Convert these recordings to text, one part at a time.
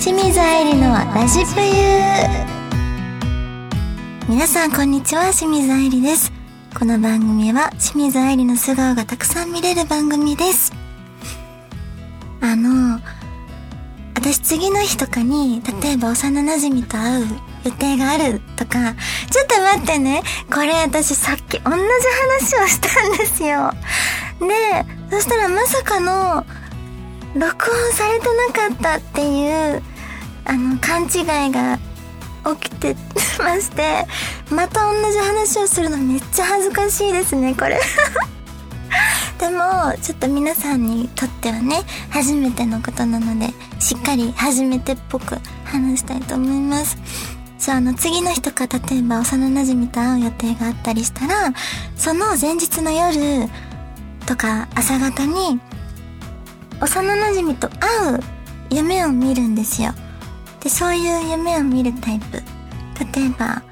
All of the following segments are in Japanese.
清水愛理のラジプユ皆さんこんにちは。清水愛理です。この番組は清水愛理の素顔がたくさん見れる番組です。あの私次の日とかに例えば幼馴染と会う予定があるとかちょっと待ってね。これ私さっき同じ話をしたんですよ。でそしたらまさかの録音されてなかったっていうあの勘違いが起きてましてまた同じ話をするのめっちゃ恥ずかしいですねこれ。でもちょっと皆さんにとってはね初めてのことなのでしっかり初めてっぽく話したいと思います。そうあの次の日とか例えば幼馴染と会う予定があったりしたらその前日の夜とか朝方に幼馴染と会う夢を見るんですよ。でそういう夢を見るタイプ。例えば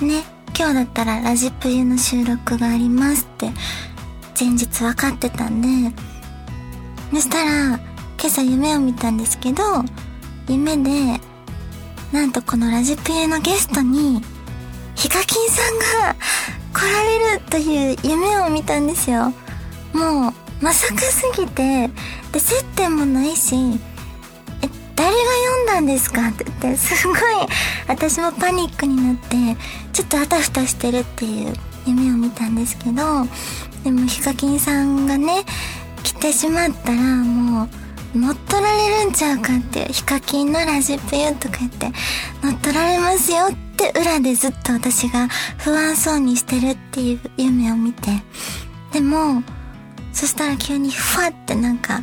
ね今日だったらラジプユの収録がありますって前日分かってたんで。そしたら今朝夢を見たんですけど夢でなんとこのラジプユのゲストにヒカキンさんが来られるという夢を見たんですよ。もうまさかすぎて。で接点もないし誰が読んだんですかって言ってすごい私もパニックになってちょっとあたふたしてるっていう夢を見たんですけどでもヒカキンさんがね来てしまったらもう乗っ取られるんちゃうかっていうヒカキンのラジプユとか言って乗っ取られますよって裏でずっと私が不安そうにしてるっていう夢を見てでもそしたら急にふわってなんか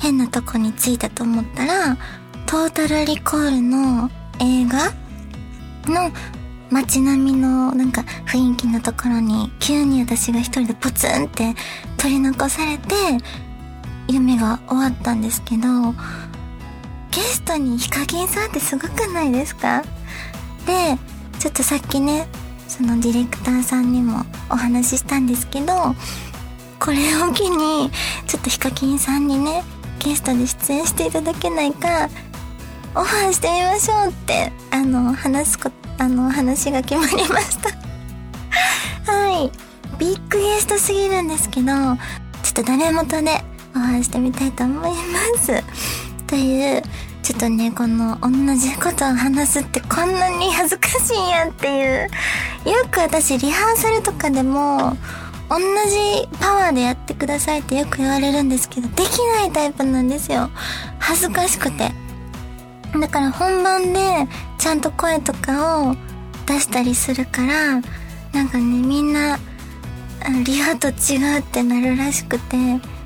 変なとこに着いたと思ったらトータルリコールの映画の街並みのなんか雰囲気のところに急に私が一人でポツンって取り残されて夢が終わったんですけどゲストにヒカキンさんってすごくないですか？でちょっとさっきねそのディレクターさんにもお話ししたんですけどこれを機にちょっとヒカキンさんにねゲストで出演していただけないかオファーしてみましょうってあの話すこあの話が決まりました。はい。ビッグゲストすぎるんですけどちょっと誰元でオファーしてみたいと思います。というちょっとねこの同じことを話すってこんなに恥ずかしいんやっていう。よく私リハーサルとかでも同じパワーでやってくださいってよく言われるんですけどできないタイプなんですよ。恥ずかしくて。だから本番でちゃんと声とかを出したりするからなんかねみんなリハと違うってなるらしくて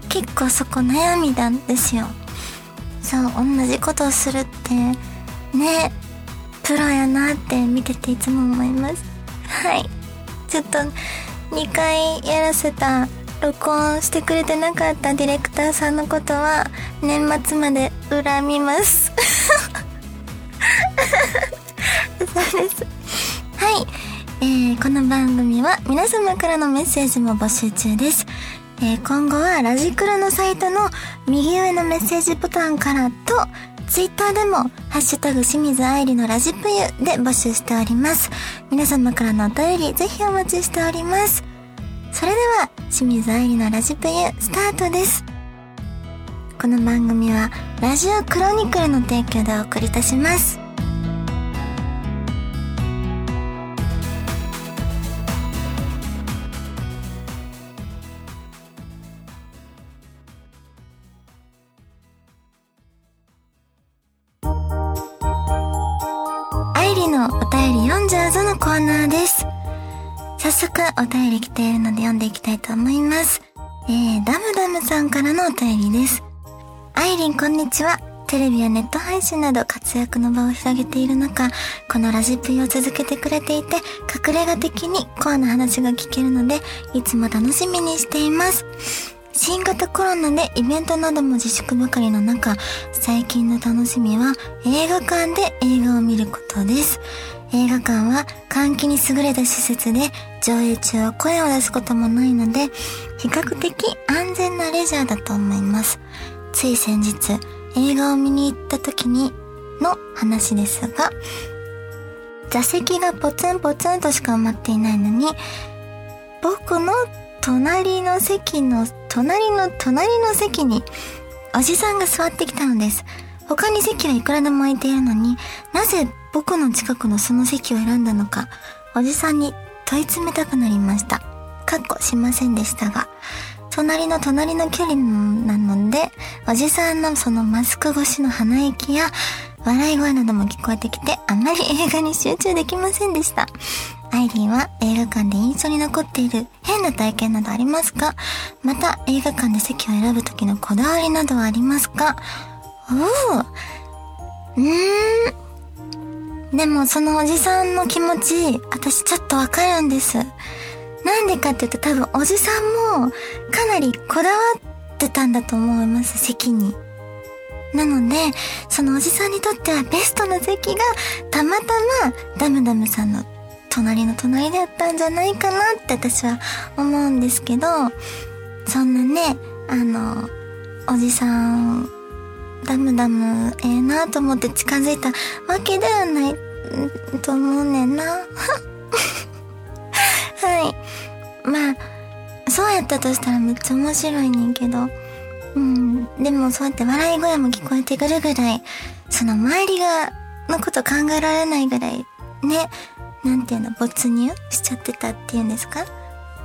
結構そこ悩みなんですよ。そう同じことをするってねプロやなって見てていつも思います。はい。ちょっと2回やらせた録音してくれてなかったディレクターさんのことは年末まで恨みます。そうですはい、えー、この番組は皆様からのメッセージも募集中ですえー、今後はラジクロのサイトの右上のメッセージボタンからと、ツイッターでも、ハッシュタグ清水愛理のラジプユで募集しております。皆様からのお便り、ぜひお待ちしております。それでは、清水愛理のラジプユ、スタートです。この番組は、ラジオクロニクルの提供でお送りいたします。お便り来ているので読んでいきたいと思います。えー、ダムダムさんからのお便りです。アイリンこんにちは。テレビやネット配信など活躍の場を広げている中、このラジプリを続けてくれていて、隠れ家的にコアな話が聞けるので、いつも楽しみにしています。新型コロナでイベントなども自粛ばかりの中、最近の楽しみは映画館で映画を見ることです。映画館は換気に優れた施設で上映中は声を出すこともないので、比較的安全なレジャーだと思います。つい先日、映画を見に行った時に、の話ですが、座席がポツンポツンとしか埋まっていないのに、僕の隣の席の、隣の隣の席に、おじさんが座ってきたのです。他に席はいくらでも空いているのに、なぜ僕の近くのその席を選んだのか、おじさんに問い詰めたくなりました。かっこしませんでしたが、隣の隣の距離なので、おじさんのそのマスク越しの鼻息や笑い声なども聞こえてきて、あまり映画に集中できませんでした。アイリーは映画館で印象に残っている変な体験などありますか？また映画館で席を選ぶ時のこだわりなどはありますか？おうーん。でもそのおじさんの気持ち、私ちょっとわかるんです。なんでかって言うと多分おじさんもかなりこだわってたんだと思います、席に。なので、そのおじさんにとってはベストな席がたまたまダムダムさんの隣の隣だったんじゃないかなって私は思うんですけど、そんなね、あの、おじさんダムダムええなと思って近づいたわけではないと思うねんな。はい。まあ、そうやったとしたらめっちゃ面白いねんけど。うん。でもそうやって笑い声も聞こえてくるぐらい、その周りが、のこと考えられないぐらい、ね、なんていうの、没入しちゃってたっていうんですか？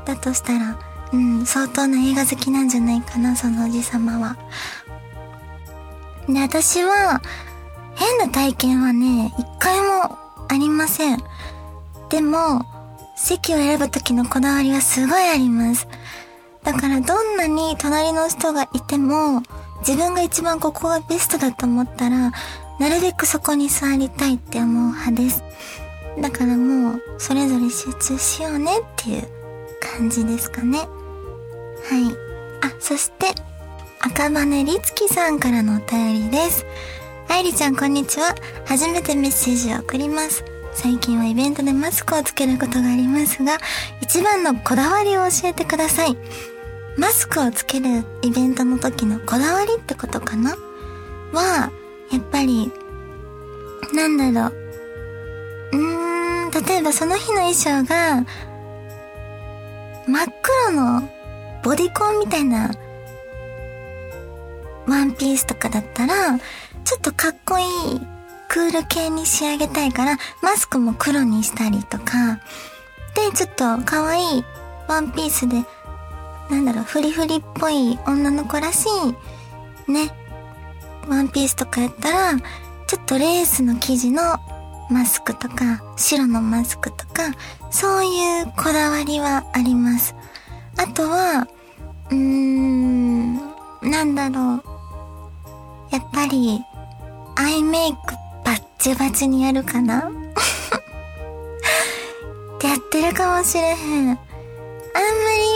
だとしたら、うん、相当な映画好きなんじゃないかな、そのおじさまは。で、私は、変な体験はね、一回もありません。でも、席を選ぶ時のこだわりはすごいあります。だからどんなに隣の人がいても、自分が一番ここがベストだと思ったら、なるべくそこに座りたいって思う派です。だからもう、それぞれ集中しようねっていう感じですかね。はい。あ、そして、赤羽りつきさんからのお便りです。愛理ちゃんこんにちは。初めてメッセージを送ります。最近はイベントでマスクをつけることがありますが、一番のこだわりを教えてください。マスクをつけるイベントの時のこだわりってことかな？は、やっぱり、なんだろう。うーん、例えばその日の衣装が、真っ黒のボディコンみたいなワンピースとかだったら、ちょっとかっこいいクール系に仕上げたいから、マスクも黒にしたりとか、で、ちょっと可愛いワンピースで、なんだろう、フリフリっぽい女の子らしい、ね、ワンピースとかやったら、ちょっとレースの生地のマスクとか、白のマスクとか、そういうこだわりはあります。あとは、うーん、なんだろう。やっぱり、アイメイクバッチバチにやるかな？ってやってるかもしれへん。あんま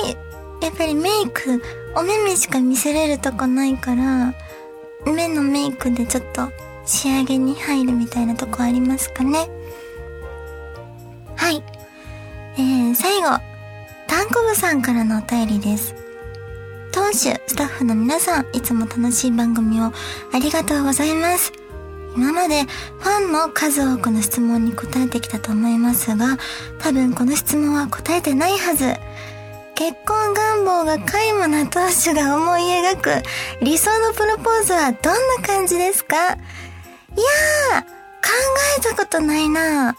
り、やっぱりメイク、お目目しか見せれるとこないから、目のメイクでちょっと仕上げに入るみたいなとこありますかね。はい。えー、最後、タンコブさんからのお便りです。当主、スタッフの皆さん、いつも楽しい番組をありがとうございます。今までファンの数多くの質問に答えてきたと思いますが、多分この質問は答えてないはず。結婚願望が皆無な当主が思い描く理想のプロポーズはどんな感じですか？いやー、考えたことないな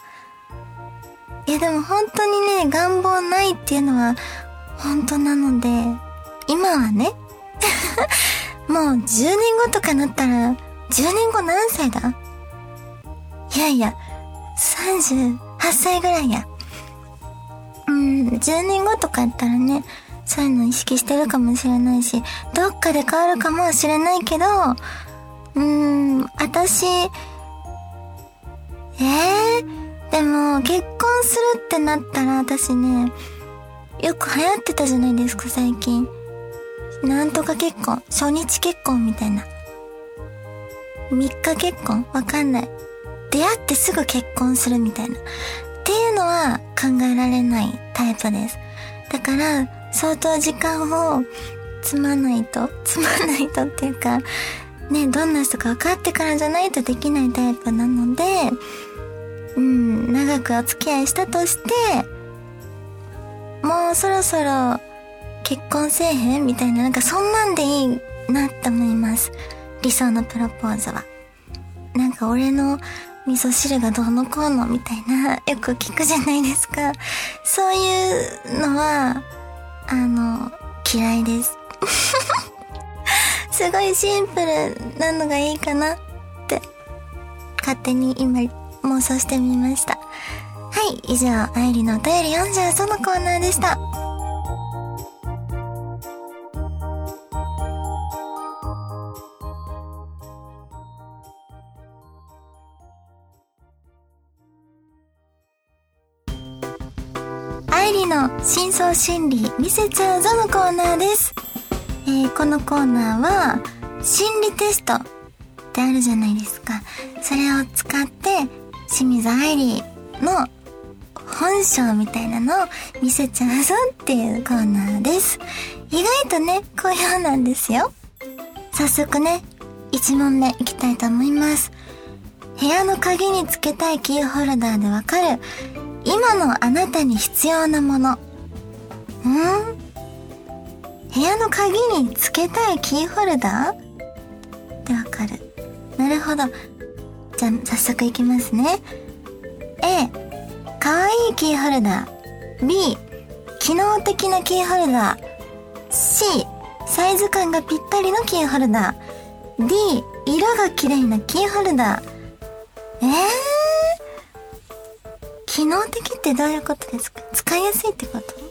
いやでも本当にね、願望ないっていうのは本当なので、今はね、もう10年後とかなったら、10年後何歳だ？いやいや、38歳ぐらいや。うん、10年後とかやったらね、そういうの意識してるかもしれないし、どっかで変わるかもしれないけど、うーん、私、ええー、でも結婚するってなったら私ね、よく流行ってたじゃないですか、最近。なんとか結婚、初日結婚みたいな。3日結婚？わかんない。出会ってすぐ結婚するみたいな。っていうのは考えられないタイプです。だから、相当時間を積まないと、積まないとっていうか、ね、どんな人か分かってからじゃないとできないタイプなので、うん、長くお付き合いしたとして、もうそろそろ結婚せえへん？みたいな、なんかそんなんでいいなって思います。理想のプロポーズは。なんか俺の味噌汁がどうのこうのみたいな、よく聞くじゃないですか。そういうのは、あの、嫌いです。すごいシンプルなのがいいかなって、勝手に今妄想してみました。はい、以上、愛理のお便り読んじゃうそのコーナーでした。深層心理見せちゃうぞのコーナーです。えー、このコーナーは、心理テストってあるじゃないですか。それを使って、清水愛理の本性みたいなのを見せちゃうぞっていうコーナーです。意外とね、好評なんですよ。早速ね、1問目いきたいと思います。部屋の鍵につけたいキーホルダーでわかる今のあなたに必要なもの。ん？部屋の鍵につけたいキーホルダー？ってわかる。なるほど。じゃあ、早速いきますね。A、かわいいキーホルダー。B、機能的なキーホルダー。C、サイズ感がぴったりのキーホルダー。D、色が綺麗なキーホルダー。えー？機能的ってどういうことですか？使いやすいってこと？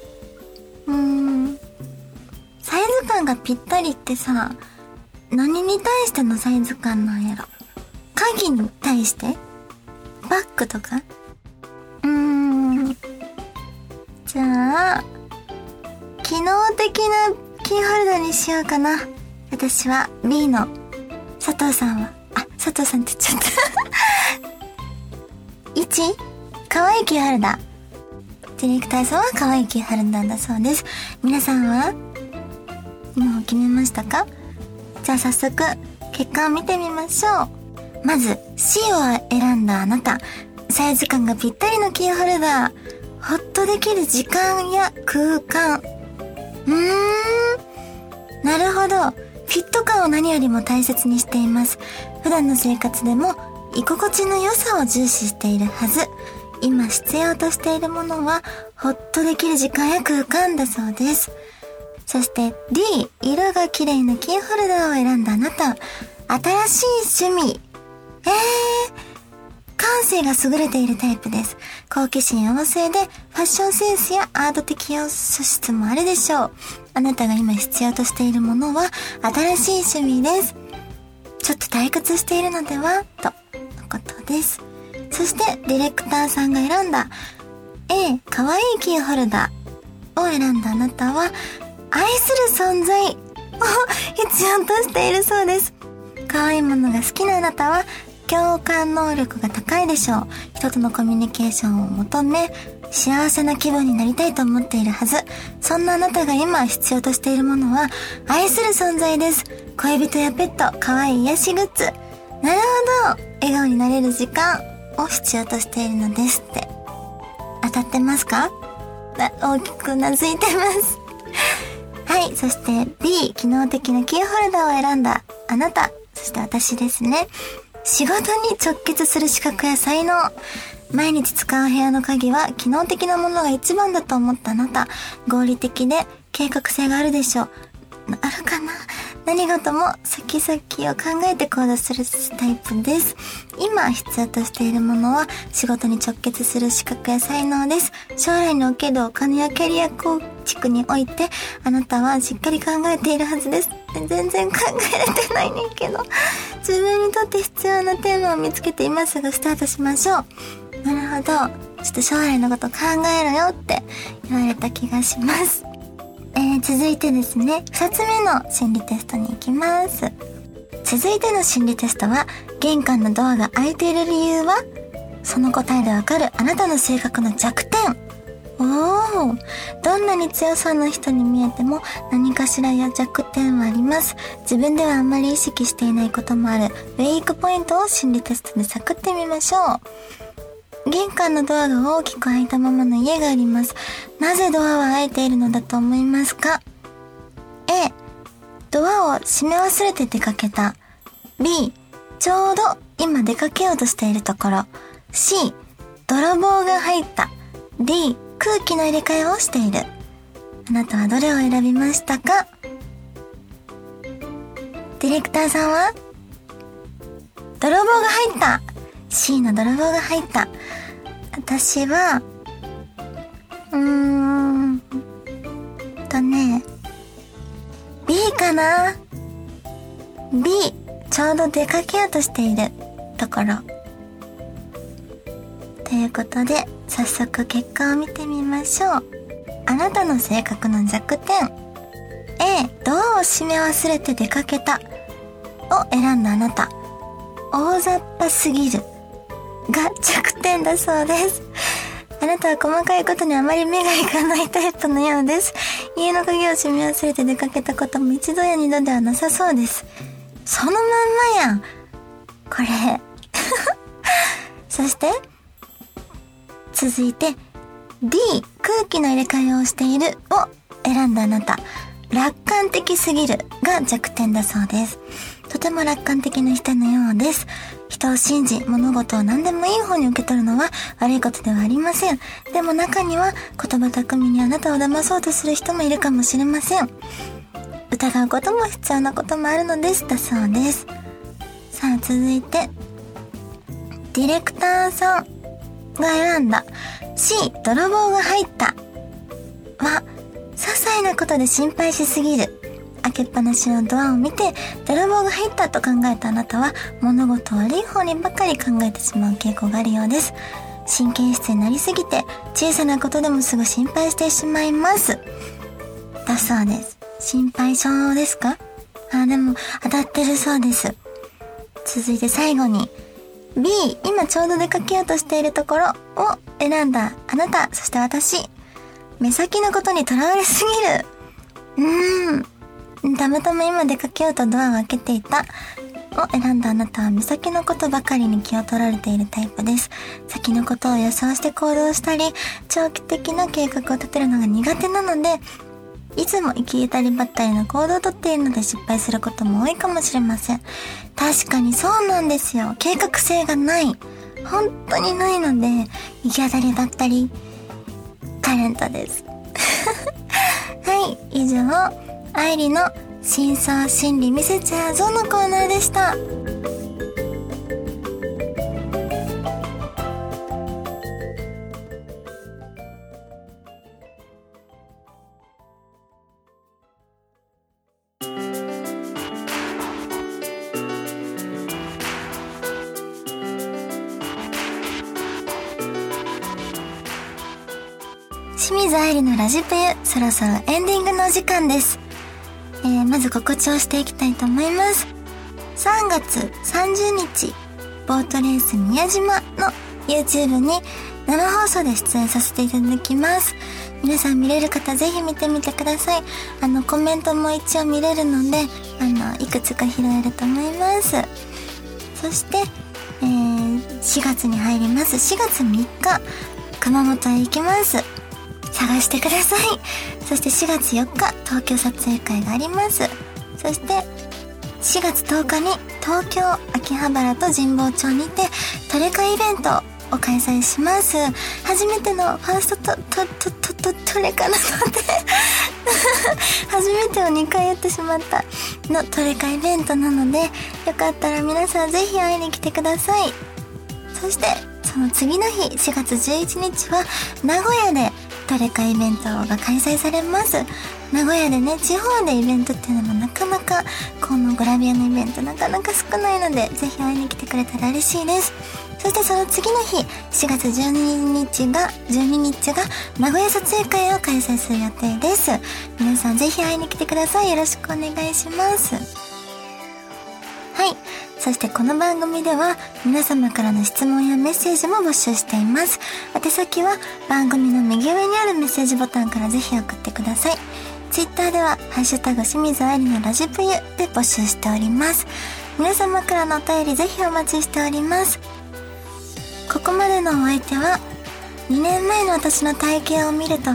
うん。サイズ感がぴったりってさ、何に対してのサイズ感なんやろ？鍵に対して？バッグとか？うーん。じゃあ、機能的なキーホルダーにしようかな。私は B の佐藤さんは、あ、佐藤さんって言っちゃった 1? 可愛いキーホルダー。ディレクターさんは可愛いキーホルダーだそうです。皆さんはもう決めましたか？じゃあ早速、結果を見てみましょう。まず、C を選んだあなた。サイズ感がぴったりのキーホルダー。ほっとできる時間や空間。うーん。なるほど。フィット感を何よりも大切にしています。普段の生活でも居心地の良さを重視しているはず。今必要としているものは、ほっとできる時間や空間だそうです。そして D、色が綺麗なキーホルダーを選んだあなた。新しい趣味。えー、感性が優れているタイプです。好奇心旺盛で、ファッションセンスやアート的要素質もあるでしょう。あなたが今必要としているものは、新しい趣味です。ちょっと退屈しているのではと、のことです。そして、ディレクターさんが選んだ A、可愛いキーホルダーを選んだあなたは、愛する存在を 必要としているそうです。可愛いものが好きなあなたは、共感能力が高いでしょう。人とのコミュニケーションを求め、幸せな気分になりたいと思っているはず。そんなあなたが今必要としているものは、愛する存在です。恋人やペット、可愛い癒しグッズ。なるほど。笑顔になれる時間。を必要としているのですって。当たってますか？大きくうなずいてます。はい。そして B、機能的なキーホルダーを選んだあなた。そして私ですね。仕事に直結する資格や才能。毎日使う部屋の鍵は機能的なものが一番だと思ったあなた。合理的で計画性があるでしょう。あるかな？何事も先々を考えて行動するタイプです。今必要としているものは仕事に直結する資格や才能です。将来におけるお金やキャリア構築においてあなたはしっかり考えているはずです。全然考えてないねんけど。自分にとって必要なテーマを見つけて今すぐスタートしましょう。なるほど。ちょっと将来のこと考えろよって言われた気がします。えー、続いてですね、二つ目の心理テストに行きます。続いての心理テストは、玄関のドアが開いている理由は、その答えでわかるあなたの性格の弱点。おおどんなに強そうな人に見えても何かしらや弱点はあります。自分ではあんまり意識していないこともあるウェイクポイントを心理テストで探ってみましょう。玄関のドアが大きく開いたままの家があります。なぜドアは開いているのだと思いますか ?A、ドアを閉め忘れて出かけた。B、ちょうど今出かけようとしているところ。C、泥棒が入った。D、空気の入れ替えをしている。あなたはどれを選びましたか？ディレクターさんは？泥棒が入った !C の泥棒が入った。私は、うーん、とね、B かな ?B、ちょうど出かけようとしているところ。ということで、早速結果を見てみましょう。あなたの性格の弱点。A、ドアを閉め忘れて出かけた。を選んだあなた。大雑把すぎる。が弱点だそうです。あなたは細かいことにあまり目がいかないタイプのようです。家の鍵を閉め忘れて出かけたことも一度や二度ではなさそうです。そのまんまやん。これ。そして、続いて、D、空気の入れ替えをしているを選んだあなた。楽観的すぎるが弱点だそうです。ても楽観的な人のようです。人を信じ、物事を何でもいい方に受け取るのは悪いことではありません。でも中には言葉巧みにあなたを騙そうとする人もいるかもしれません。疑うことも必要なこともあるのです。だそうです。さあ、続いて、ディレクターさん。が選んだ C 泥棒が入ったは些細なことで心配しすぎる開けっぱなしのドアを見て泥棒が入ったと考えたあなたは物事を悪い方にばかり考えてしまう傾向があるようです神経質になりすぎて小さなことでもすぐ心配してしまいますだそうです心配性ですか？あでも当たってるそうです続いて最後に B、今ちょうど出かけようとしているところを選んだあなた、そして私。目先のことにとらわれすぎる。うーん。たまたま今出かけようとドアを開けていた。を選んだあなたは目先のことばかりに気を取られているタイプです。先のことを予想して行動したり、長期的な計画を立てるのが苦手なので、いつも行き当たりばったりの行動をとっているので失敗することも多いかもしれません。確かにそうなんですよ。計画性がない。本当にないので、行き当たりばったり、タレントです。はい、以上、愛理の真相心理見せちゃうぞのコーナーでした。清水愛理のラジプユ、そろそろエンディングのお時間です。えー、まず告知をしていきたいと思います。3月30日、ボートレース宮島の YouTube に生放送で出演させていただきます。皆さん見れる方ぜひ見てみてください。あの、コメントも一応見れるので、あの、いくつか拾えると思います。そして、えー、4月に入ります。4月3日、熊本へ行きます。探してください。そして4月4日、東京撮影会があります。そして、4月10日に東京、秋葉原と神保町にてトレカイベントを開催します。初めてのファーストト、ト、ト、ト、ト、トレカなので 初めてを2回やってしまったのトレカイベントなので、よかったら皆さんぜひ会いに来てください。そして、その次の日、4月11日は名古屋でトレカイベントが開催されます。名古屋でね、地方でイベントっていうのもなかなか、このグラビアのイベントなかなか少ないので、ぜひ会いに来てくれたら嬉しいです。そしてその次の日、4月12日が、12日が名古屋撮影会を開催する予定です。皆さんぜひ会いに来てください。よろしくお願いします。そしてこの番組では皆様からの質問やメッセージも募集しています。宛先は番組の右上にあるメッセージボタンからぜひ送ってください。ツイッターでは、ハッシュタグ清水愛理のラジプユで募集しております。皆様からのお便りぜひお待ちしております。ここまでのお相手は、2年前の私の体型を見ると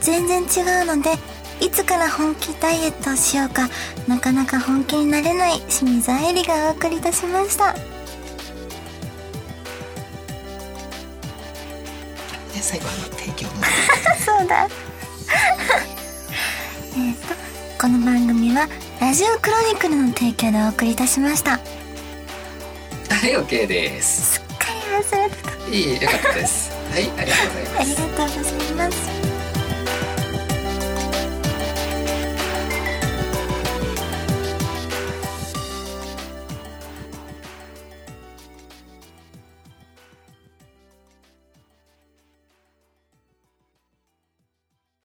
全然違うので、いつから本気ダイエットをしようか、なかなか本気になれない清水愛理がお送りいたしました。で最後あの提供のそうだ。えっと、この番組は、ラジオクロニクルの提供でお送りいたしました。はい OK ですすっかり忘れてた。いいよかったですはいありがとうございますありがとうございます。